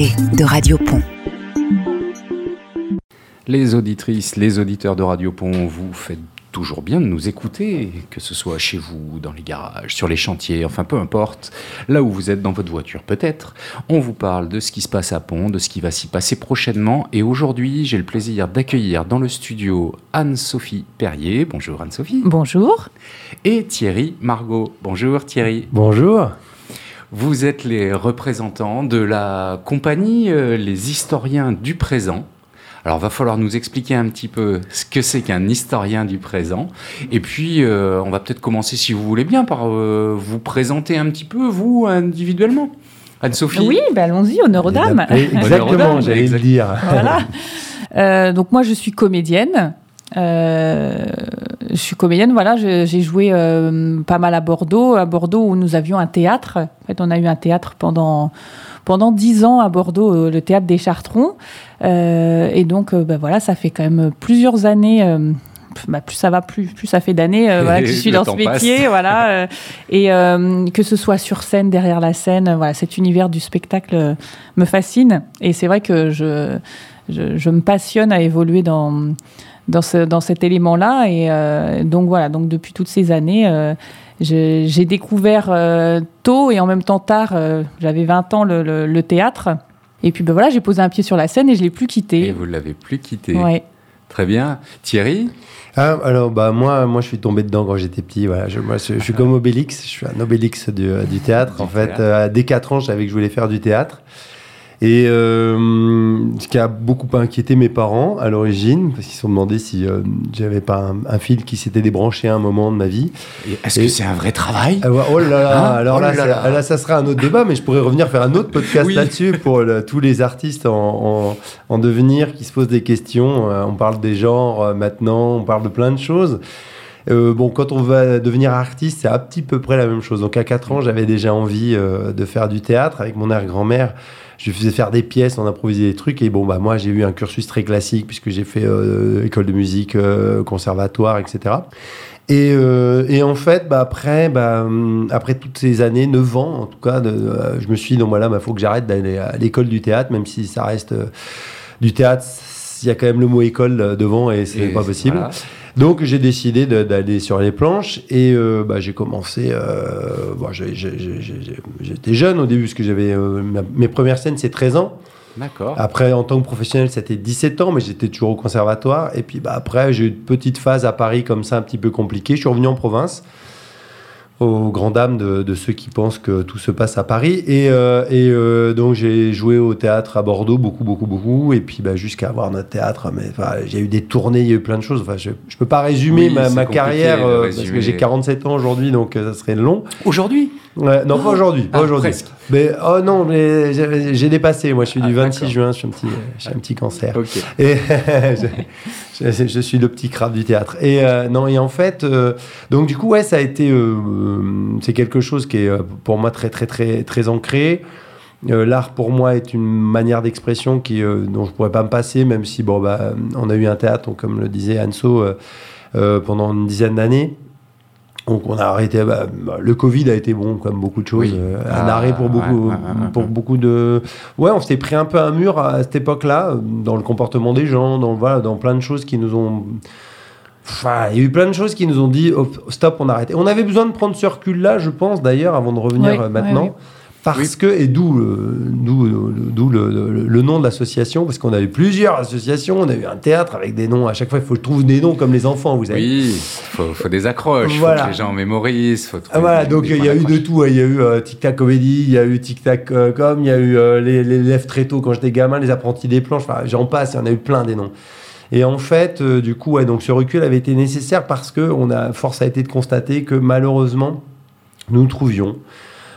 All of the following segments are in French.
de Radio Pont. Les auditrices, les auditeurs de Radio Pont, vous faites toujours bien de nous écouter, que ce soit chez vous, dans les garages, sur les chantiers, enfin peu importe, là où vous êtes dans votre voiture peut-être. On vous parle de ce qui se passe à Pont, de ce qui va s'y passer prochainement. Et aujourd'hui, j'ai le plaisir d'accueillir dans le studio Anne-Sophie Perrier. Bonjour Anne-Sophie. Bonjour. Et Thierry Margot. Bonjour Thierry. Bonjour. Vous êtes les représentants de la compagnie euh, Les Historiens du Présent. Alors, va falloir nous expliquer un petit peu ce que c'est qu'un historien du présent. Et puis, euh, on va peut-être commencer, si vous voulez bien, par euh, vous présenter un petit peu, vous, individuellement. Anne-Sophie Oui, ben allons-y, honneur aux dames. Exactement, j'allais le dire. Voilà. Euh, donc moi, je suis comédienne. Je suis comédienne, voilà, j'ai joué euh, pas mal à Bordeaux, à Bordeaux où nous avions un théâtre. En fait, on a eu un théâtre pendant pendant dix ans à Bordeaux, euh, le théâtre des Chartrons. Euh, et donc, bah, voilà, ça fait quand même plusieurs années. euh, bah, plus ça va, plus, plus ça fait d'années euh, voilà, que je suis dans ce passe. métier, voilà, euh, et euh, que ce soit sur scène, derrière la scène, voilà, cet univers du spectacle me fascine. Et c'est vrai que je, je, je me passionne à évoluer dans dans, ce, dans cet élément-là. Et euh, donc voilà, donc depuis toutes ces années, euh, j'ai découvert euh, tôt et en même temps tard, euh, j'avais 20 ans, le, le- le théâtre. Et puis ben voilà, j'ai posé un pied sur la scène et je l'ai plus Et quitté. vous ne l'avez plus quitté. Ouais. Très bien. Thierry Ah, alors, bah, moi, moi, je suis tombé dedans quand j'étais petit. Voilà. Je, moi, je, je suis comme Obélix. Je suis un Obélix du, du théâtre. En fait, euh, dès 4 ans, je savais que je voulais faire du théâtre. Et euh, ce qui a beaucoup inquiété mes parents à l'origine, parce qu'ils se sont demandé si euh, j'avais pas un, un fil qui s'était débranché à un moment de ma vie. Est-ce que c'est un vrai travail? Ah oh là là, Hein? alors Oh là, là ça, là. là, ça sera un autre débat, mais je pourrais revenir faire un autre podcast Oui. là-dessus pour le- tous les artistes en, en- en devenir qui se posent des questions. Euh, on parle des genres maintenant, on parle de plein de choses. Euh, bon, quand on va devenir artiste, c'est à petit peu près la même chose. Donc à 4 ans, j'avais déjà envie euh, de faire du théâtre avec mon arrière-grand-mère. Je faisais faire des pièces, on improvisait des trucs. Et bon, bah, moi, j'ai eu un cursus très classique puisque j'ai fait euh, école de musique, euh, conservatoire, etc. Et, euh, et en fait, bah, après, bah, hum, après toutes ces années, 9 ans en tout cas, de, euh, je me suis dit, non, voilà, il faut que j'arrête d'aller à l'école du théâtre, même si ça reste du théâtre, il y a quand même le mot école devant et c'est pas possible. voilà. Donc j'ai décidé d'aller sur les planches et euh, bah, j'ai commencé. Euh, bon, J'étais jeune au début parce que j'avais euh, mes premières scènes, c'est 13 ans. D'accord. Après, en tant que professionnel, c'était 17 ans, mais j'étais toujours au conservatoire. Et puis bah, après, j'ai eu une petite phase à Paris comme ça, un petit peu compliquée. Je suis revenu en province, aux grandes dames de, de ceux qui pensent que tout se passe à Paris. Et, euh, et euh, donc, j'ai joué au théâtre à Bordeaux, beaucoup, beaucoup, beaucoup. Et puis, bah, jusqu'à avoir notre théâtre, mais j'ai eu des tournées, il y a eu plein de choses. Enfin, je ne peux pas résumer Oui, ma, carrière, euh, parce que j'ai 47 ans aujourd'hui, donc ça serait long. Aujourd'hui? Ouais, non, pas aujourd'hui, pas Ah, aujourd'hui. Mais oh non, mais j'ai dépassé. Moi, je suis Ah, du 26 d'accord. juin. Je suis un petit, je suis un petit cancer. Et je, je- je suis le petit crabe du théâtre. Et euh, non, et en fait, euh, donc du coup, ouais, ça a été, euh, c'est quelque chose qui est pour moi très, très, très, très ancré. L'art pour moi est une manière d'expression qui, dont je pourrais pas me passer, même si bon bah, on a eu un théâtre, donc, comme le disait Anso, pendant une dizaine d'années. Donc on a arrêté. bah, bah, le Covid a été bon, comme beaucoup de choses. Oui. euh, un Ah, arrêt pour beaucoup, ouais, ouais, ouais, ouais. pour beaucoup de. Ouais, on s'était pris un peu un mur à cette époque-là, euh, dans le comportement des gens, dans voilà, dans plein de choses qui nous ont. Enfin, il y a eu plein de choses qui nous ont dit oh, stop, on arrête. Et on avait besoin de prendre ce recul-là, je pense d'ailleurs, avant de revenir Oui, euh, oui, oui. Parce que, et d'où le, d'où le, nom de l'association, parce qu'on a eu plusieurs associations, on a eu un théâtre avec des noms, à chaque fois il faut trouver des noms comme les enfants, vous savez. Oui, faut, faut des accroches, Voilà. faut que les gens mémorisent. Faut trouver Ah, voilà, des- donc il y a eu de tout. hein. Il y a eu euh, Tic Tac Comédie, il y a eu Tic Tac euh, Com, il y a eu euh, les, les Lèvres très tôt quand j'étais gamin, les apprentis des planches, enfin j'en passe, il y en a eu plein des noms. Et en fait, euh, du coup, ouais, donc ce recul avait été nécessaire parce que on a, force a été de constater que malheureusement, nous trouvions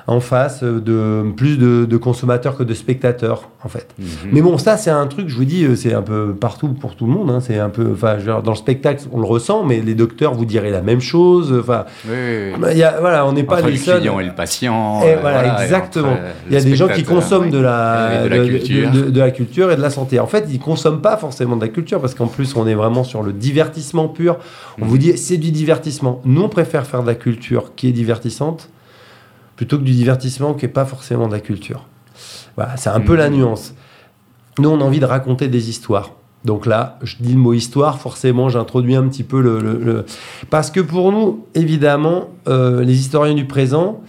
en face de plus de, de consommateurs que de spectateurs, en fait. Mhm. Mais bon, ça, c'est un truc, je vous dis, euh, c'est un peu partout pour tout le monde. hein. C'est un peu, enfin, dans le spectacle, on le ressent, mais les docteurs vous diraient la même chose. Enfin, Oui, oui, oui. bah, il y a, voilà, on n'est pas les le seuls. client et le patient. Et euh, voilà, exactement. Il y a le des gens qui consomment de la, de la culture. de, de la culture et de la santé. En fait, ils consomment pas forcément de la culture parce qu'en plus, on est vraiment sur le divertissement pur. On Mhm. vous dit, c'est du divertissement. Nous, on préfère faire de la culture qui est divertissante plutôt que du divertissement qui est pas forcément de la culture. Voilà, c'est un peu la nuance. Nous, on a envie de raconter des histoires. Donc là, je dis le mot histoire, forcément, j'introduis un petit peu le, le- le- Parce que pour nous, évidemment, euh, les historiens du présent,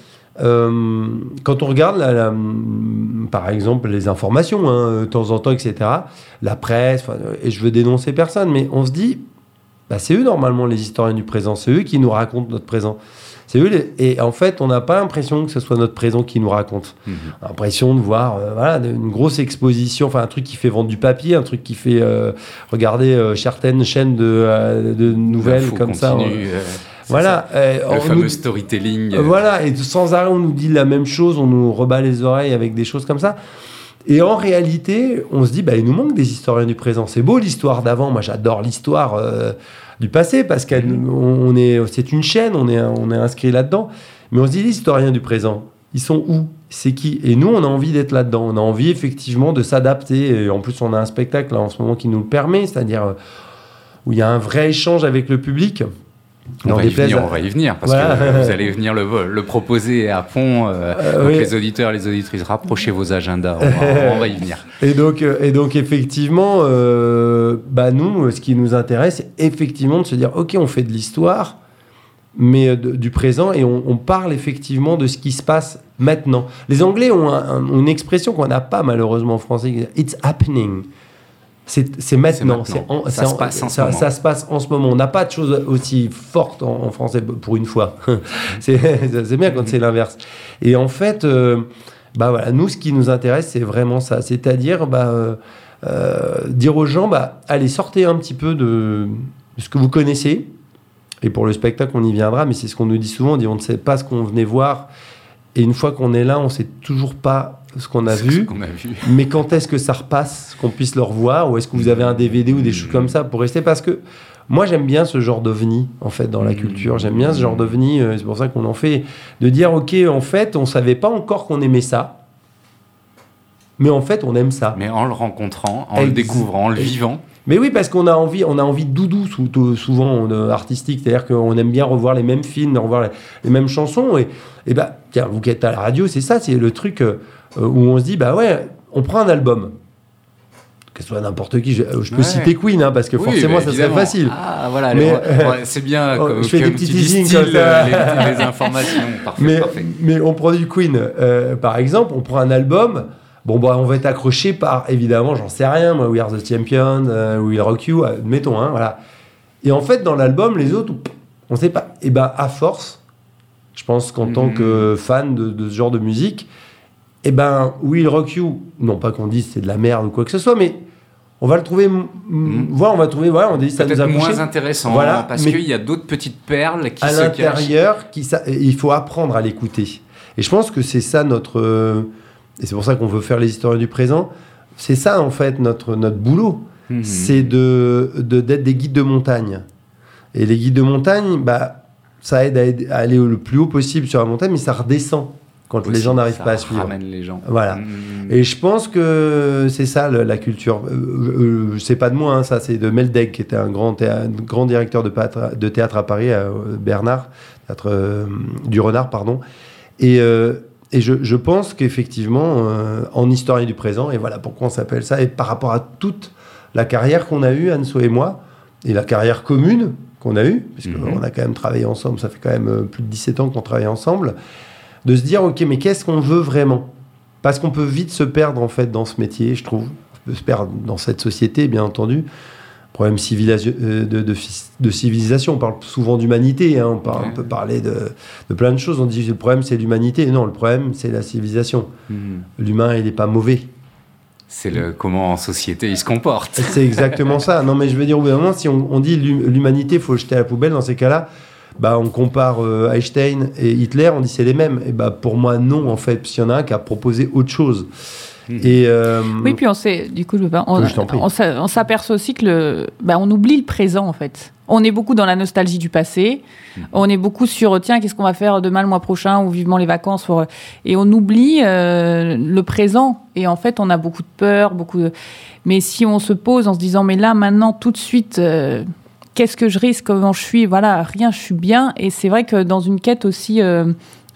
euh, quand on regarde, la- la- par exemple, les informations, hein, de temps en temps, etc., la presse, et je veux dénoncer personne, mais on se dit, bah, c'est eux normalement les historiens du présent, c'est eux qui nous racontent notre présent. Et en fait, on n'a pas l'impression que ce soit notre présent qui nous raconte. On a l'impression de voir euh, voilà, une grosse exposition, enfin un truc qui fait vendre du papier, un truc qui fait euh, regarder euh, certaines chaînes de, de nouvelles comme ça. continue, Voilà. Le fameux nous- storytelling. Voilà, et sans arrêt, on nous dit la même chose, on nous rebat les oreilles avec des choses comme ça. Et en réalité, on se dit, bah, il nous manque des historiens du présent. C'est beau l'histoire d'avant. Moi, j'adore l'histoire du passé parce qu'on on est, c'est une chaîne, on est, on est inscrit là-dedans. Mais on se dit, les historiens du présent, ils sont où? C'est qui? Et nous, on a envie d'être là-dedans. On a envie effectivement de s'adapter. Et en plus, on a un spectacle en ce moment qui nous le permet, c'est-à-dire euh, où il y a un vrai échange avec le public. On va, y venir, à- on va y venir, parce Voilà. que vous allez venir le, le proposer à fond. euh, Euh, oui. les auditeurs, les auditrices, rapprochez vos agendas, on va, on va y venir. Et donc, euh, et donc effectivement, euh, bah nous, ce qui nous intéresse, c'est effectivement de se dire, ok, on fait de l'histoire, mais euh, de- du présent, et on, on parle effectivement de ce qui se passe maintenant. Les Anglais ont, un- un- une expression qu'on n'a pas malheureusement en français, it's happening. C'est maintenant. En- Ça se passe en ce ça- moment. ça se passe en ce moment. On n'a pas de choses aussi fortes en, en français pour une fois. c'est bien quand c'est l'inverse. Et en fait, euh, bah voilà, nous, ce qui nous intéresse, c'est vraiment ça. C'est-à-dire, bah, euh, euh, dire aux gens, bah, allez, sortez un petit peu de, de ce que vous connaissez. Et pour le spectacle, on y viendra, mais c'est ce qu'on nous dit souvent. On dit, on ne sait pas ce qu'on venait voir. Et une fois qu'on est là, on ne sait toujours pas ce qu'on a vu. qu'on a vu. Mais quand est-ce que ça repasse, qu'on puisse le revoir Ou est-ce que vous avez un DVD ou des choses comme ça pour rester? Parce que moi, j'aime bien ce genre d'ovni, en fait, dans la Mhm. culture. J'aime bien ce genre d'ovni. euh, C'est pour ça qu'on en fait. De dire, OK, en fait, on savait pas encore qu'on aimait ça. Mais en fait, on aime ça. Mais en le rencontrant, en le découvrant, en le vivant, Mais oui, parce qu'on a envie, on a envie de doudou souvent de artistique, c'est-à-dire qu'on aime bien revoir les mêmes films, revoir les, mêmes chansons. Et, et bah, tiens, vous qui êtes à la radio, c'est ça, c'est le truc euh, où on se dit, bah ouais, on prend un album. Que ce soit n'importe qui, je, je peux Ouais. citer Queen, hein, parce que Oui, forcément, ça serait facile. Ah, voilà, Mais, euh, c'est bien comme, je fais des petits teasings comme ça. euh, les, les informations. Parfait, mais, parfait. mais on prend du Queen, euh, par exemple, on prend un album. Bon, bah, on va être accroché par, évidemment, j'en sais rien, moi, We Are the Champion, euh, We'll Rock You, euh, mettons, hein, voilà. Et en fait, dans l'album, les autres, on sait pas. Et ben, à force, je pense qu'en tant Mhm. que fan de, de ce genre de musique, et ben, Will Rock You, non pas qu'on dise c'est de la merde ou quoi que ce soit, mais on va le trouver, m- m- voilà, on va trouver, voilà, on dit ça nous a moins intéressant, Voilà, hein, parce qu'il y a d'autres petites perles qui à l'intérieur, qui ça- il faut apprendre à l'écouter. Et je pense que c'est ça notre, euh, et c'est pour ça qu'on veut faire les historiens du présent. C'est ça en fait notre notre boulot, Mhm. c'est de de- d'être des guides de montagne. Et les guides de montagne, bah ça aide à, aider- à aller le plus haut possible sur la montagne, mais ça redescend quand les gens n'arrivent ça pas à suivre. ramène les gens. Voilà. Mhm. Et je pense que c'est ça le- la culture. Euh, euh, c'est pas de moi, hein, ça c'est de Meldeg, qui était un grand, théâ- grand directeur de, pâtre- de théâtre à Paris, à euh, Bernard, théâtre euh, du Renard, pardon. Et, euh, et je, je pense qu'effectivement, euh, en historien du présent, et voilà pourquoi on s'appelle ça, et par rapport à toute la carrière qu'on a eue, Anso et moi, et la carrière commune qu'on a eue, parce Mhm. a quand même travaillé ensemble, ça fait quand même euh, plus de 17 ans qu'on travaille ensemble, de se dire, ok, mais qu'est-ce qu'on veut vraiment? Parce qu'on peut vite se perdre en fait dans ce métier, je trouve. On peut se perdre dans cette société, bien entendu. Problème euh, de, de, civilisation, on parle souvent d'humanité, hein, on, parle- Ouais. on peut parler de, de plein de choses. On dit que le problème c'est l'humanité. Non, le problème c'est la civilisation. Mhm. L'humain, il n'est pas mauvais. C'est le comment en société il se comporte. C'est exactement ça. Non, mais je veux dire, au bout d'un moment, si on, on dit l'hum- l'humanité, faut le jeter à la poubelle, dans ces cas-là, bah, on compare euh, Einstein et Hitler, on dit c'est les mêmes. Et bah, pour moi, non, en fait, parce qu'il y en a un qui a proposé autre chose. Mhm. Et, euh, Oui, puis on sait, du coup, je veux pas- on, s'aperçoit aussi que le, bah, on oublie le présent en fait. On est beaucoup dans la nostalgie du passé. Mhm. On est beaucoup sur tiens, qu'est-ce qu'on va faire demain, le mois prochain, ou vivement les vacances. pour- Et on oublie euh, le présent. Et en fait, on a beaucoup de peur, beaucoup. De... Mais si on se pose en se disant mais là, maintenant, tout de suite. euh, Qu'est-ce que je risque Comment je suis Voilà, rien, je suis bien. Et c'est vrai que dans une quête aussi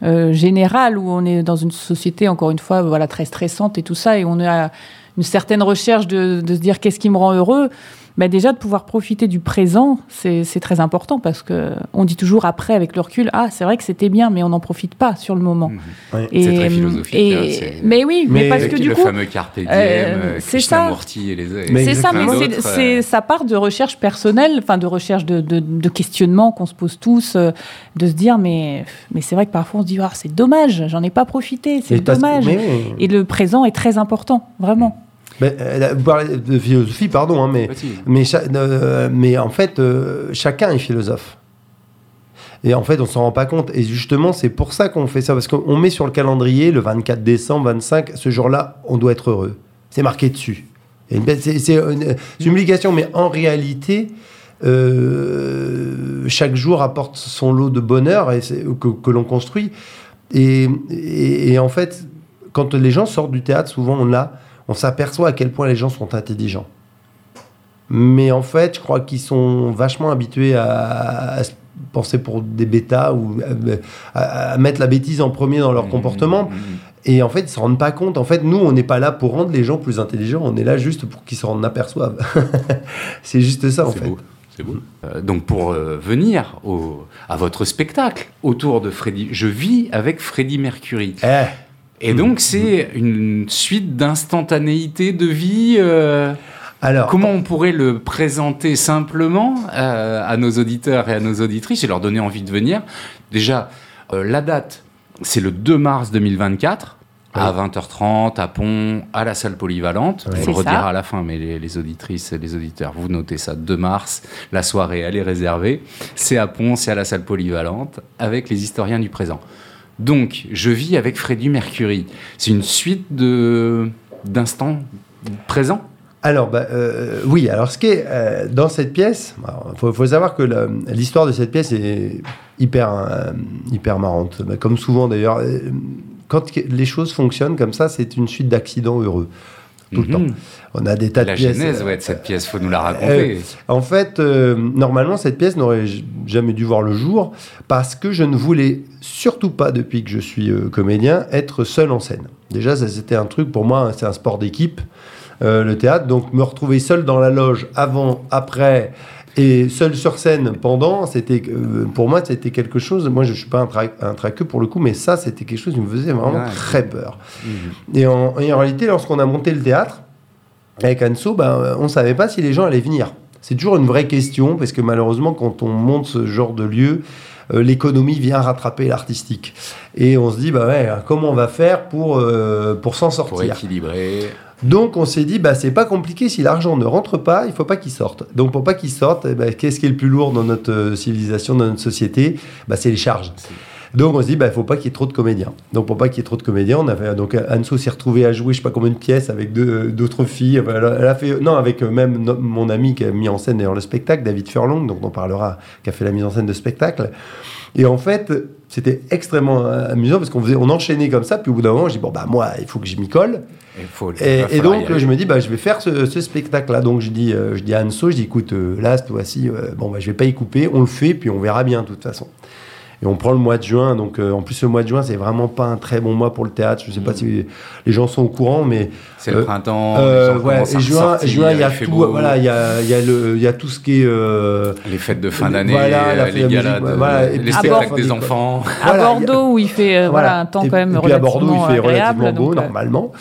euh, générale où on est dans une société, encore une fois, voilà, très stressante et tout ça, et on a une certaine recherche de, de se dire qu'est-ce qui me rend heureux. Bah, déjà de pouvoir profiter du présent, c'est très important parce que on dit toujours après avec le recul, ah c'est vrai que c'était bien, mais on n'en profite pas sur le moment. Mmh. c'est très philosophique. Et, hein, mais oui, mais, parce que du le coup, fameux carpe diem, euh, c'est ça. Et les, c'est ça, mais c'est ça part de recherche personnelle, enfin de recherche de, de, de questionnement qu'on se pose tous, euh, de se dire mais mais c'est vrai que parfois on se dit ah c'est dommage, j'en ai pas profité, c'est dommage. Et le présent est très important, vraiment. Euh, vous parlez de philosophie, pardon, hein, mais, mais, euh, mais, en fait, euh, chacun est philosophe. Et en fait, on s'en rend pas compte. Et justement, c'est pour ça qu'on fait ça. Parce qu'on met sur le calendrier, le 24 décembre, 25, ce jour-là, on doit être heureux. C'est marqué dessus. C'est une, obligation, mais en réalité, chaque jour apporte son lot de bonheur et que, que l'on construit. Et, et, et, en fait, quand les gens sortent du théâtre, souvent on a on s'aperçoit à quel point les gens sont intelligents. Mais en fait, je crois qu'ils sont vachement habitués à, penser pour des bêtas ou à, mettre la bêtise en premier dans leur mmh, comportement. Mmh, mmh. Et en fait, ils ne se rendent pas compte. En fait, nous, on n'est pas là pour rendre les gens plus intelligents. On est là juste pour qu'ils se rendent aperçoivent. c'est juste ça, en fait. Beau. C'est beau. Euh, donc, pour euh, venir au, à votre spectacle autour de Freddy, je vis avec Freddy Mercury. Eh. Et donc, c'est une suite d'instantanéité de vie. Euh, alors, comment on pourrait le présenter simplement euh, à nos auditeurs et à nos auditrices et leur donner envie de venir? Déjà, euh, la date, c'est le 2 mars 2024 à 20h30 à Pont, à la salle polyvalente. On le redira à la fin, mais les, les, auditrices et les auditeurs, vous notez ça, 2 mars, la soirée, elle est réservée. C'est à Pont, c'est à la salle polyvalente, avec les historiens du présent. Donc, je vis avec Freddie Mercury. C'est une suite de d'instants présents? Alors, bah, euh, oui, alors ce qui est euh, dans cette pièce, il faut, savoir que l'histoire de cette pièce est hyper, euh, hyper marrante. Bah, comme souvent d'ailleurs, quand les choses fonctionnent comme ça, c'est une suite d'accidents heureux tout le temps. Mhm. On a des tas de pièces. La genèse ouais, de cette pièce, faut nous la raconter. Euh, en fait, euh, normalement, cette pièce n'aurait jamais dû voir le jour parce que je ne voulais surtout pas, depuis que je suis euh, comédien, être seul en scène. Déjà, ça c'était un truc pour moi, c'est un sport d'équipe, le théâtre. Donc, me retrouver seul dans la loge avant, après et seul sur scène pendant, c'était euh, pour moi c'était quelque chose. Moi je, ne suis pas un, tra un traqueux pour le coup, mais ça c'était quelque chose qui me faisait vraiment très peur. Mhm. Et, en, réalité, lorsqu'on a monté le théâtre avec Anso, ben, on savait pas si les gens allaient venir. C'est toujours une vraie question parce que malheureusement quand on monte ce genre de lieu, euh, l'économie vient rattraper l'artistique. Et on se dit, bah ouais, comment on va faire pour, euh, pour s'en sortir? Pour équilibrer. Donc on s'est dit, bah, c'est pas compliqué, si l'argent ne rentre pas, il faut pas qu'il sorte. Donc pour pas qu'il sorte, eh ben, qu'est-ce qui est le plus lourd dans notre euh, civilisation, dans notre société? Bah, C'est les charges. Donc on se dit, bah, il faut pas qu'il y ait trop de comédiens. Donc pour pas qu'il y ait trop de comédiens, on avait donc Anso s'est retrouvé à jouer, je sais pas combien de pièces avec d'autres filles. Elle a fait, non, avec euh, même mon ami qui a mis en scène d'ailleurs le spectacle, David Furlong, dont on parlera, qui a fait la mise en scène de spectacle. Et en fait, c'était extrêmement euh, amusant parce qu'on faisait, on enchaînait comme ça. Puis au bout d'un moment, je dis bon bah moi, il faut que je m'y colle. Et, donc je me dis bah je vais faire ce, spectacle-là. Donc je dis, euh, je dis à Anso, je dis écoute, là cette fois-ci, bon bah je vais pas y couper, on le fait, puis on verra bien de toute façon. Et on prend le mois de juin. Donc, euh, en plus, le mois de juin, c'est vraiment pas un très bon mois pour le théâtre. Je sais pas mm. si les gens sont au courant, mais. C'est le euh, printemps. Euh, ouais, et juin, juin, il y a tout. Voilà, il y a, y, a le, y a tout ce qui est. les fêtes de fin d'année, voilà, les galas, voilà, les spectacles des enfants. À Bordeaux, où il fait voilà, un temps quand même et puis à Bordeaux, il fait relativement beau, normalement.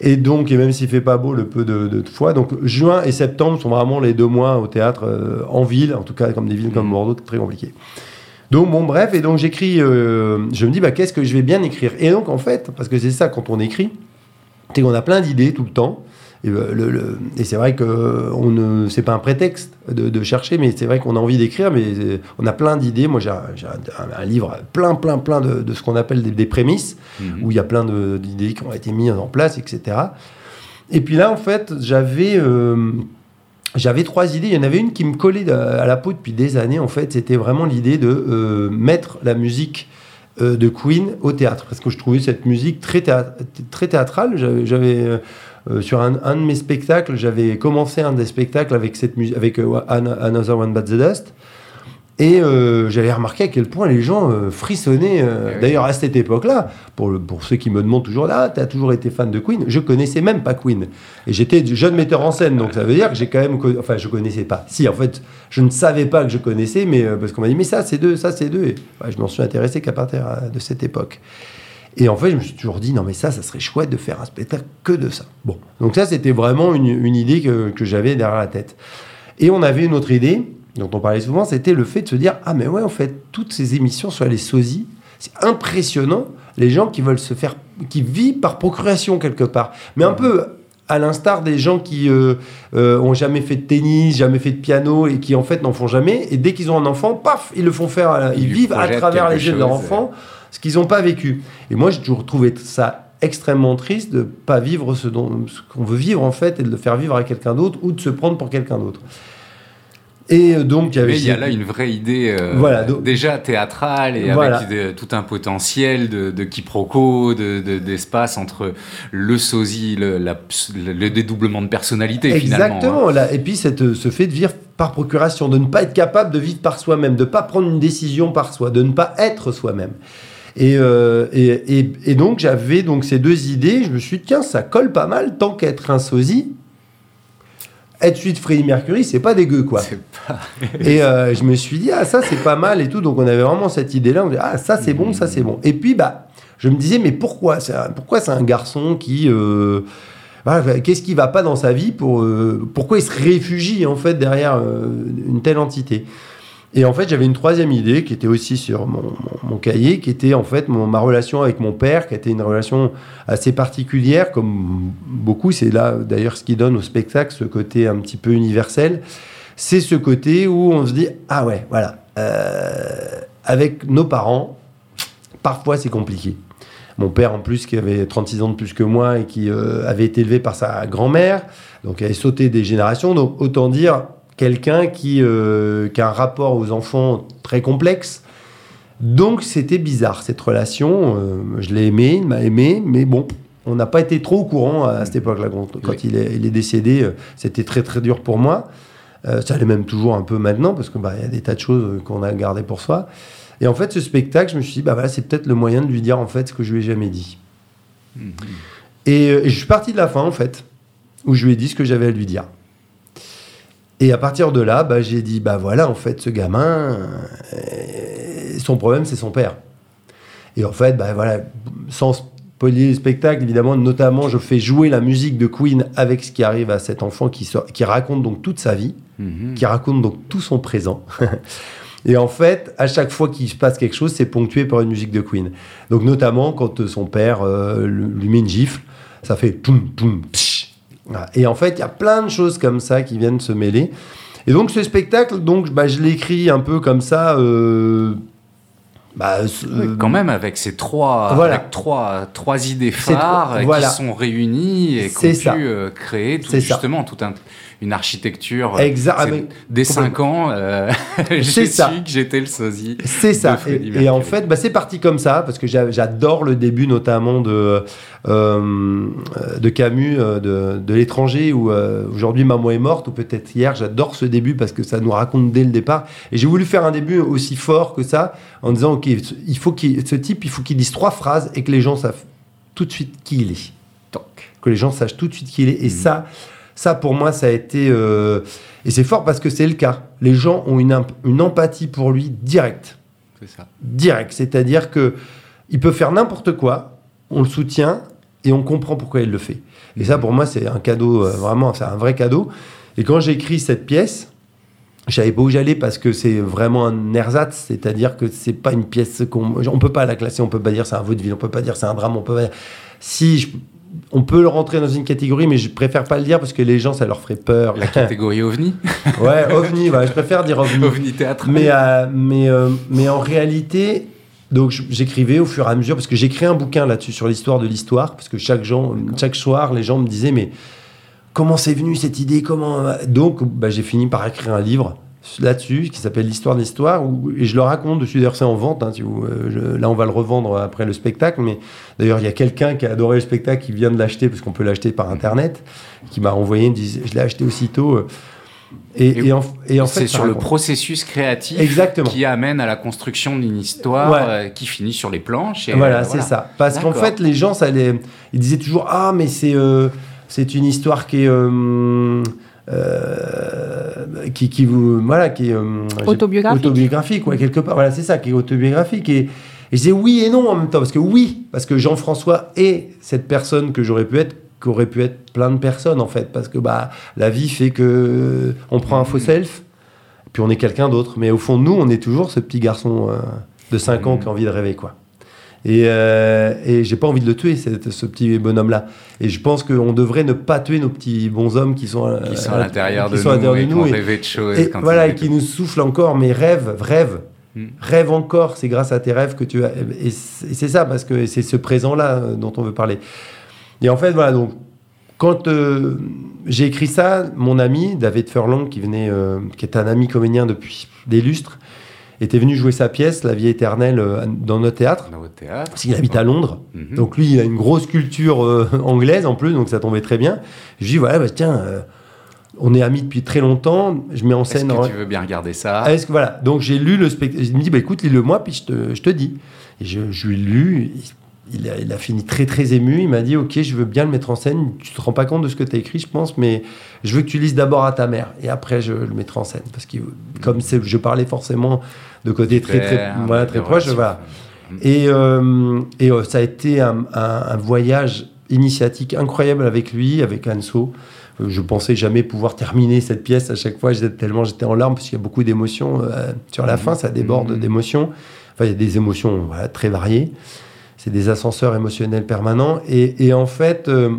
Et donc, et même s'il fait pas beau le peu de, de, fois, donc juin et septembre sont vraiment les deux mois au théâtre en ville, en tout cas comme des villes comme mm. Bordeaux, très compliqués. Donc, bon, bref, et donc j'écris, euh, je me dis, bah, qu'est-ce que je vais bien écrire? Et donc, en fait, parce que c'est ça quand on écrit, c'est qu'on a plein d'idées tout le temps. Et, euh, le, et c'est vrai que on ne, c'est pas un prétexte de, chercher, mais c'est vrai qu'on a envie d'écrire, mais on a plein d'idées. Moi, j'ai, un, livre plein, plein, plein de, ce qu'on appelle des, prémices, mhm. où il y a plein d'idées qui ont été mises en place, etc. Et puis là, en fait, j'avais euh, j'avais trois idées. Il y en avait une qui me collait à la peau depuis des années. En fait, c'était vraiment l'idée de euh, mettre la musique euh, de Queen au théâtre. Parce que je trouvais cette musique très, très théâtrale. J'avais. Euh, sur un, de mes spectacles, j'avais commencé un des spectacles avec cette avec Another One But the Dust. Et euh, j'avais remarqué à quel point les gens euh, frissonnaient. euh, D'ailleurs, à cette époque-là, pour, pour ceux qui me demandent toujours, ah, t'as toujours été fan de Queen, je connaissais même pas Queen. Et j'étais jeune metteur en scène, donc ça veut dire que j'ai quand même. Enfin, je connaissais pas. Si, en fait, je ne savais pas que je connaissais, mais parce qu'on m'a dit, mais ça, c'est deux, ça, c'est deux. Et ouais, je m'en suis intéressé qu'à partir de cette époque. Et en fait, je me suis toujours dit, non, mais ça, ça serait chouette de faire un spectacle que de ça. Bon, donc ça, c'était vraiment une, une idée que, que j'avais derrière la tête. Et on avait une autre idée, dont on parlait souvent, c'était le fait de se dire, ah, mais ouais, en fait, toutes ces émissions sur les sosies, c'est impressionnant, les gens qui veulent se faire, qui vivent par procuration quelque part. Mais un peu à l'instar des gens qui euh, euh, ont jamais fait de tennis, jamais fait de piano et qui en fait n'en font jamais. Et dès qu'ils ont un enfant, paf, ils le font faire. la- Ils vivent à travers les yeux de leur enfant ce qu'ils n'ont pas vécu. Et moi, j'ai toujours trouvé ça extrêmement triste de pas vivre ce, dont, ce qu'on veut vivre en fait et de le faire vivre à quelqu'un d'autre ou de se prendre pour quelqu'un d'autre. Et euh, donc, il y avait Mais il y a là une vraie idée euh, Voilà, donc- déjà théâtrale et Voilà. avec de- tout un potentiel de, de quiproquo, de- de- d'espace entre le sosie, le, la- le dédoublement de personnalité finalement. hein. Exactement. Là. Et puis, cette, ce fait de vivre par procuration, de ne pas être capable de vivre par soi-même, de ne pas prendre une décision par soi, de ne pas être soi-même. Et, euh, et, et- et donc, j'avais donc ces deux idées. Je me suis dit, tiens, ça colle pas mal tant qu'être un sosie. Être de Freddie Mercury, c'est pas dégueu, quoi. Pas- Et euh, je me suis dit, ah, ça, c'est pas mal et tout. Donc, on avait vraiment cette idée-là. On dit, ah, ça, c'est bon, ça, c'est bon. Et puis, bah, je me disais, mais pourquoi c'est un, pourquoi c'est un garçon qui. euh, voilà, Qu'est-ce qui va pas dans sa vie pour, euh, Pourquoi il se réfugie, en fait, derrière une telle entité? Et en fait, j'avais une troisième idée qui était aussi sur mon, cahier, qui était, en fait, ma relation avec mon père, qui était une relation assez particulière, comme beaucoup. C'est là, d'ailleurs, ce qui donne au spectacle ce côté un petit peu universel. C'est ce côté où on se dit ah ouais voilà euh, avec nos parents parfois c'est compliqué. Mon père en plus qui avait 36 ans de plus que moi et qui euh, avait été élevé par sa grand-mère donc avait sauté des générations. Donc autant dire quelqu'un qui, euh, qui a un rapport aux enfants très complexe donc c'était bizarre cette relation euh, je l'ai aimé il m'a aimé mais bon on n'a pas été trop au courant à cette époque-là quand, Oui. il, est, il est décédé euh, c'était très très dur pour moi ça l'est même toujours un peu maintenant, parce qu'il bah, y a des tas de choses qu'on a gardées pour soi. Et en fait, ce spectacle, je me suis dit, bah, voilà, c'est peut-être le moyen de lui dire en fait ce que je lui ai jamais dit. Mhm. Et, et je suis parti de la fin, en fait, où je lui ai dit ce que j'avais à lui dire. Et à partir de là, bah, j'ai dit, bah voilà, en fait, ce gamin, euh, son problème, c'est son père. Et en fait, bah voilà, sans spoiler le spectacle, évidemment, notamment, je fais jouer la musique de Queen avec ce qui arrive à cet enfant qui, sort- qui raconte donc toute sa vie Mhm. qui raconte donc tout son présent. Et en fait, à chaque fois qu'il se passe quelque chose, c'est ponctué par une musique de Queen. Donc notamment quand son père euh, lui met une gifle, ça fait poum poum psh. Et en fait, il y a plein de choses comme ça qui viennent se mêler. Et donc ce spectacle, donc bah, je l'écris un peu comme ça. euh, bah, euh, quand même avec ces trois, Voilà. avec trois, trois idées phares trois- voilà. qui sont réunies et qui ont pu euh, créer tout, ça. justement toute un- une architecture. euh, Exact- ah, Dès complètement. 5 ans, euh, j'ai C'est su ça. que j'étais le sosie. C'est ça. Et, et en fait, bah, c'est parti comme ça, parce que j'a- j'adore le début notamment de, euh, de Camus, euh, de, de l'étranger, où euh, aujourd'hui maman est morte, ou peut-être hier. J'adore ce début parce que ça nous raconte dès le départ. Et j'ai voulu faire un début aussi fort que ça, en disant, OK, il faut qu'il, ce type, il faut qu'il dise trois phrases et que les gens savent tout de suite qui il est. Toc. Que les gens sachent tout de suite qui il est. Et Mhm. ça, ça pour moi, ça a été... euh, et c'est fort parce que c'est le cas. Les gens ont une, une empathie pour lui directe C'est ça. direct. C'est-à-dire que il peut faire n'importe quoi, on le soutient et on comprend pourquoi il le fait. Et ça, pour moi, c'est un cadeau, euh, vraiment, c'est un vrai cadeau. Et quand j'ai écrit cette pièce, je savais pas où j'allais parce que c'est vraiment un ersatz, c'est-à-dire que c'est pas une pièce qu'on, on peut pas la classer, on peut pas dire c'est un vaudeville, on peut pas dire c'est un drame, on peut pas. Si je- on peut le rentrer dans une catégorie, mais je préfère pas le dire parce que les gens, ça leur ferait peur. La catégorie ovni, ouais, ovni, ouais, je préfère dire ovni. ovni théâtre. Mais, euh, mais, euh, mais en réalité, donc j'écrivais au fur et à mesure, parce que j'écris un bouquin là-dessus sur l'histoire de l'histoire, parce que chaque, gens, chaque soir, les gens me disaient, mais comment c'est venu cette idée? Comment... Donc bah, j'ai fini par écrire un livre là-dessus, qui s'appelle L'histoire de l'histoire, où- et je le raconte dessus, d'ailleurs c'est en vente, hein, si vous- euh, je- là on va le revendre après le spectacle, mais d'ailleurs il y a quelqu'un qui a adoré le spectacle, qui vient de l'acheter, parce qu'on peut l'acheter par Internet, qui m'a envoyé, une dis- je l'ai acheté aussitôt. euh, Et, Et- et en, et en fait, c'est sur le processus créatif Exactement. qui amène à la construction d'une histoire Ouais. euh, qui finit sur les planches. Et, voilà, euh, c'est ça. Parce qu'en fait, les gens, ça les... ils disaient toujours Ah, mais c'est c'est une histoire qui est. euh, qui, qui vous. Voilà, qui est. euh, Autobiographique. Autobiographique, ouais, quelque part. Voilà, c'est ça, qui est autobiographique. Et, et je disais oui et non en même temps. Parce que oui, parce que Jean-François est cette personne que j'aurais pu être, qu'aurait pu être plein de personnes, en fait. Parce que bah, la vie fait que on prend un faux self, puis on est quelqu'un d'autre. Mais au fond nous, on est toujours ce petit garçon euh, de 5 ans Mhm. qui a envie de rêver, quoi. Et, euh, et j'ai pas envie de le tuer, cette- ce petit bonhomme-là. Et je pense qu'on devrait ne pas tuer nos petits bonshommes qui sont, euh, Qui sont à l'intérieur qui de sont à nous, l'intérieur et de nous et- de choses. et quand voilà, ils et qui nous souffle encore, mais rêve, rêve, Mm. rêve encore. C'est grâce à tes rêves que tu as. Et c'est ça, parce que c'est ce présent-là euh, dont on veut parler. Et en fait, voilà, donc, quand euh, j'ai écrit ça, mon ami, David Furlong, qui venait, euh, qui est un ami comédien depuis des lustres, était venu jouer sa pièce, La vie éternelle, euh, dans notre théâtre. Dans votre théâtre. Parce qu'il habite à Londres. Mhm. Donc lui, il a une grosse culture euh, anglaise en plus, donc ça tombait très bien. Je lui dis, voilà, bah, tiens, euh, on est amis depuis très longtemps, je mets en Est-ce scène... que en- tu veux bien regarder ça? Est-ce que voilà Donc j'ai lu le spectacle. Il me dit bah écoute, lis-le moi, puis je te, je te dis. Et je, je lui ai lu. Il, a, il a fini très très ému. Il m'a dit ok, je veux bien le mettre en scène. Tu te rends pas compte de ce que tu as écrit, je pense, mais je veux que tu lises d'abord à ta mère et après je le mettrai en scène parce que comme je parlais forcément de côté très très voilà, très proche, voilà. Et, euh, et euh, ça a été un, un- un voyage initiatique incroyable avec lui, avec Anso. Euh, Je pensais jamais pouvoir terminer cette pièce à chaque fois, j'étais tellement j'étais en larmes parce qu'il y a beaucoup d'émotions euh, sur la fin, ça déborde Mhm. d'émotions. Enfin, il y a des émotions voilà, très variées. C'est des ascenseurs émotionnels permanents. Et, et en fait, euh,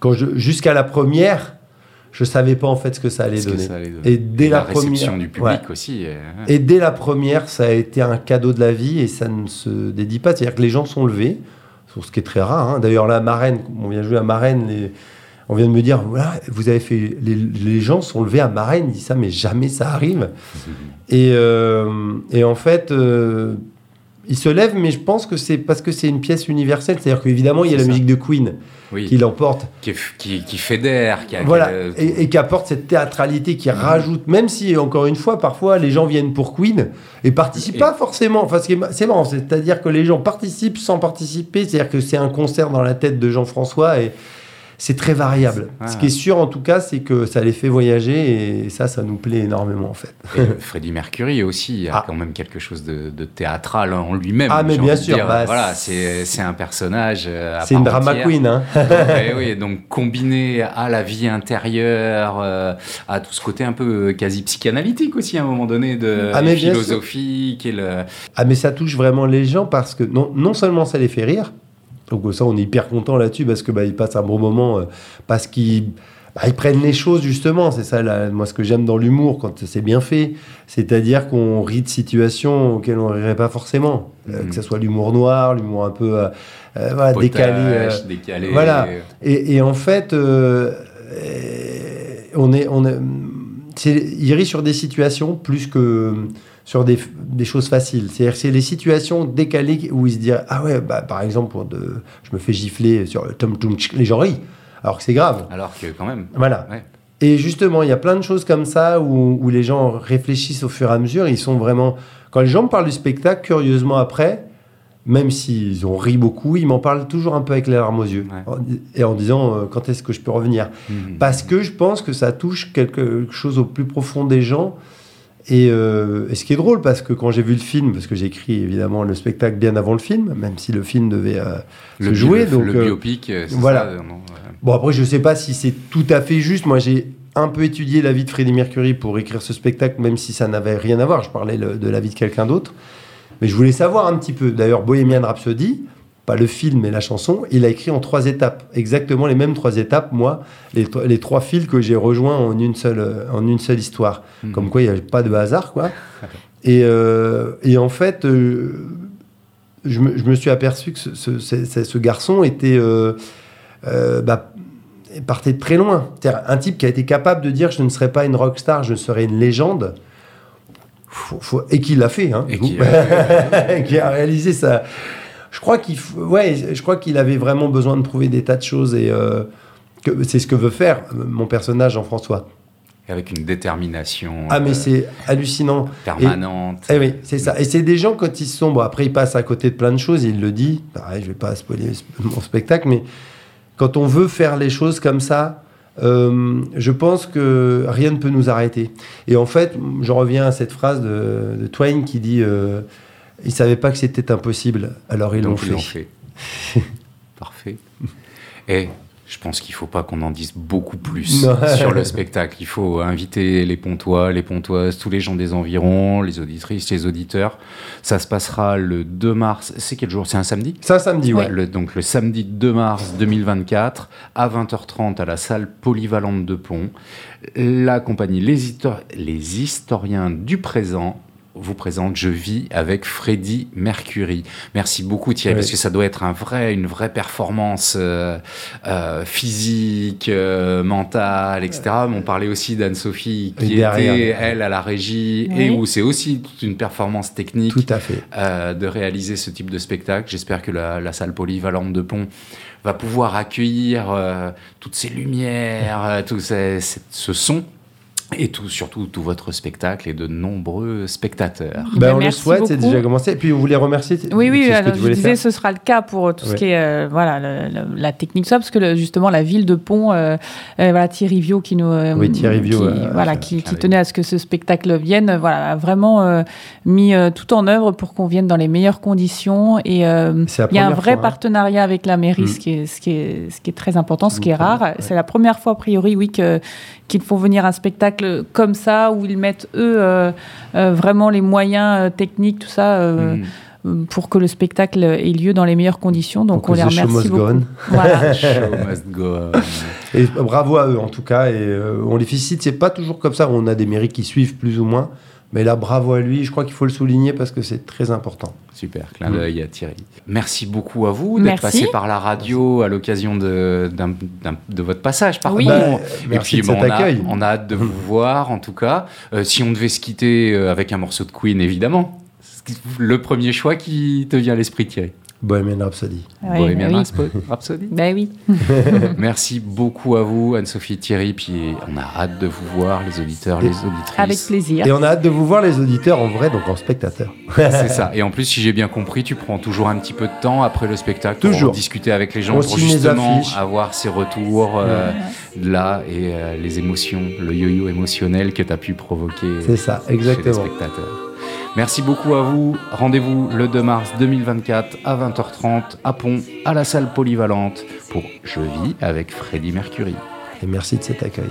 quand je, jusqu'à la première, je savais pas en fait ce que ça allait que donner. ça allait donner Et dès la, réception première, du public ouais. aussi. euh, Et dès la première, ça a été un cadeau de la vie et ça ne se dédie pas. C'est-à-dire que les gens sont levés, sur ce qui est très rare. hein. D'ailleurs, la marraine, on vient jouer à Marraine, les- on vient de me dire, voilà, vous avez fait, les, les gens sont levés à Marraine, ils disent ça, mais jamais ça arrive. Et, euh, et en fait, euh, ils se lèvent, mais je pense que c'est parce que c'est une pièce universelle. C'est-à-dire qu'évidemment, il y a la ça. musique de Queen oui, qui l'emporte. qui, qui, qui fédère, qui a, Voilà, qui a- et, et qui apporte cette théâtralité, qui rajoute, même si, encore une fois, parfois, les gens viennent pour Queen et participent Et- pas forcément. Enfin, c'est marrant, c'est-à-dire que les gens participent sans participer, c'est-à-dire que c'est un concert dans la tête de Jean-François et c'est très variable. Ah. Ce qui est sûr, en tout cas, c'est que ça les fait voyager et ça, ça nous plaît énormément, en fait. Et Freddie Mercury aussi a Ah. quand même quelque chose de, de théâtral en lui-même. Ah, mais bien sûr, dire. bah, voilà, c'est- un personnage. euh, C'est une drama entière. queen, hein. Donc, eh oui, donc combiné à la vie intérieure, euh, à tout ce côté un peu euh, quasi psychanalytique aussi à un moment donné de Ah, philosophique et le. Ah, mais ça touche vraiment les gens parce que non, non seulement ça les fait rire, donc ça, on est hyper content là-dessus parce que bah, ils passent un bon moment, euh, parce qu'ils bah, ils prennent les choses justement. C'est ça, là, moi, ce que j'aime dans l'humour quand c'est bien fait, c'est-à-dire qu'on rit de situations auxquelles on rirait pas forcément, Euh, Mhm. que ce soit l'humour noir, l'humour un peu euh, voilà, potage, décalé. décalé. voilà. et, et en fait, on est, on est, il rit sur des situations plus que sur des, des choses faciles. C'est-à-dire que c'est les situations décalées où il se dit ah ouais, bah, par exemple, pour de, je me fais gifler sur le Tom Tom les gens rient, alors que c'est grave. Alors que quand même. Voilà. Ouais. Et justement, il y a plein de choses comme ça où, où les gens réfléchissent au fur et à mesure. Ils sont vraiment. Quand les gens me parlent du spectacle, curieusement après, même s'ils ont ri beaucoup, ils m'en parlent toujours un peu avec les larmes aux yeux. Ouais. Et en disant euh, quand est-ce que je peux revenir? Mhm. Parce que je pense que ça touche quelque chose au plus profond des gens. Et, euh, et ce qui est drôle, parce que quand j'ai vu le film, parce que j'ai écrit évidemment le spectacle bien avant le film, même si le film devait euh, le se jouer. le, donc, le euh, biopic, c'est voilà. ça, non, ouais. Bon, après, je sais pas si c'est tout à fait juste. Moi, j'ai un peu étudié la vie de Freddie Mercury pour écrire ce spectacle, même si ça n'avait rien à voir. Je parlais le- de la vie de quelqu'un d'autre. Mais je voulais savoir un petit peu. D'ailleurs, Bohemian Rhapsody, pas le film, mais la chanson, il a écrit en trois étapes. Exactement les mêmes trois étapes, moi, les, tro- les trois fils que j'ai rejoints en une seule, euh, en une seule histoire. Mhm. Comme quoi, il n'y a pas de hasard, quoi. Et, euh, et en fait, euh, je, me, je me suis aperçu que ce, ce- ce- ce- ce garçon était. euh, bah, partait de très loin. C'est-à-dire un type qui a été capable de dire je ne serai pas une rockstar, je serai une légende. Faut- faut- et qui l'a fait, hein, Et qui a- qui a réalisé ça. Je crois qu'il, f- ouais, je crois qu'il avait vraiment besoin de prouver des tas de choses et euh, que c'est ce que veut faire euh, mon personnage Jean-François. avec une détermination Ah, mais euh, c'est hallucinant. permanente. Eh oui, c'est ça. Et c'est des gens, quand ils sont. Bon, après, ils passent à côté de plein de choses, il le dit. Pareil, je vais pas spoiler mon spectacle, mais quand on veut faire les choses comme ça, euh, je pense que rien ne peut nous arrêter. Et en fait, je reviens à cette phrase de, de Twain qui dit Ils savaient pas que c'était impossible, alors ils l'ont fait. fait. Parfait. Et je pense qu'il faut pas qu'on en dise beaucoup plus Non. sur le spectacle. Il faut inviter les pontois, les pontoises, tous les gens des environs, les auditrices, les auditeurs. Ça se passera le 2 mars. C'est quel jour? C'est un samedi? Ça, samedi, ouais. Le- donc le samedi 2 mars 2024 à 20h30 à la salle polyvalente de Pont. La compagnie Les, Histo- les historiens du présent vous présente Je vis avec Freddy Mercury. Merci beaucoup Thierry, Oui. parce que ça doit être un vrai, une vraie performance euh, euh, physique, euh, mentale, etc. Mais on parlait aussi d'Anne-Sophie qui Et derrière, était, derrière. elle, à la régie, Oui. et où c'est aussi toute une performance technique Tout à fait. euh, de réaliser ce type de spectacle. J'espère que la, la salle polyvalente de Pont va pouvoir accueillir euh, toutes ces lumières, tout ces- ce son. Et tout, surtout tout votre spectacle et de nombreux spectateurs. Ben, on le souhaite, c'est déjà commencé. Et puis, on voulait remercier. Oui, oui, c'est ce que alors, je disais, faire. ce sera le cas pour tout ce qui est euh, voilà, le- le- la technique, ça, parce que le- justement, la ville de Pont, euh, euh, voilà, Thierry Viau qui nous. euh, Oui, Thierry Viau, qui, euh, voilà, qui, tenait à ce que ce spectacle vienne, voilà, a vraiment euh, mis euh, tout en œuvre pour qu'on vienne dans les meilleures conditions. Et euh, il y a un vrai fois, hein. partenariat avec la mairie, Mm. ce, qui est, ce, qui est, ce qui est très important, ce qui est rare. ouais. C'est la première fois, a priori, oui, qu'ils font venir un spectacle comme ça, où ils mettent, eux, euh, euh, vraiment les moyens euh, techniques, tout ça. euh, Mm. euh, pour que le spectacle ait lieu dans les meilleures conditions. Donc, Donc, on les remercie beaucoup. Voilà. Et bravo à eux en tout cas. Et euh, on les félicite. C'est pas toujours comme ça. On a des mairies qui suivent plus ou moins. Mais là, bravo à lui. Je crois qu'il faut le souligner parce que c'est très important. Super, clin d'œil à Thierry. Merci beaucoup à vous d'être passé par la radio à l'occasion de, d'un- d'un- de votre passage par Oui. Bah, Et merci puis, de bon, cet on, a, accueil. on a hâte de vous voir, en tout cas. Euh, si on devait se quitter euh, avec un morceau de Queen, évidemment. Le premier choix qui te vient à l'esprit, Thierry. Bohemian Rhapsody. Ouais, Bohemian bah oui. Rhapsody. Ben oui. Merci beaucoup à vous, Anne-Sophie, Thierry. Puis on a hâte de vous voir, les auditeurs, les auditrices. Avec plaisir. Et on a hâte de vous voir les auditeurs en vrai, donc en spectateur. C'est ça. Et en plus, si j'ai bien compris, tu prends toujours un petit peu de temps après le spectacle pour discuter avec les gens, On pour justement avoir ces retours euh, là et euh, les émotions, le yo-yo émotionnel que tu as pu provoquer C'est ça, chez les exactement. spectateurs. Merci beaucoup à vous. Rendez-vous le 2 mars 2024 à 20h30 à Pont, à la salle polyvalente pour Je vis avec Freddie Mercury. Et merci de cet accueil.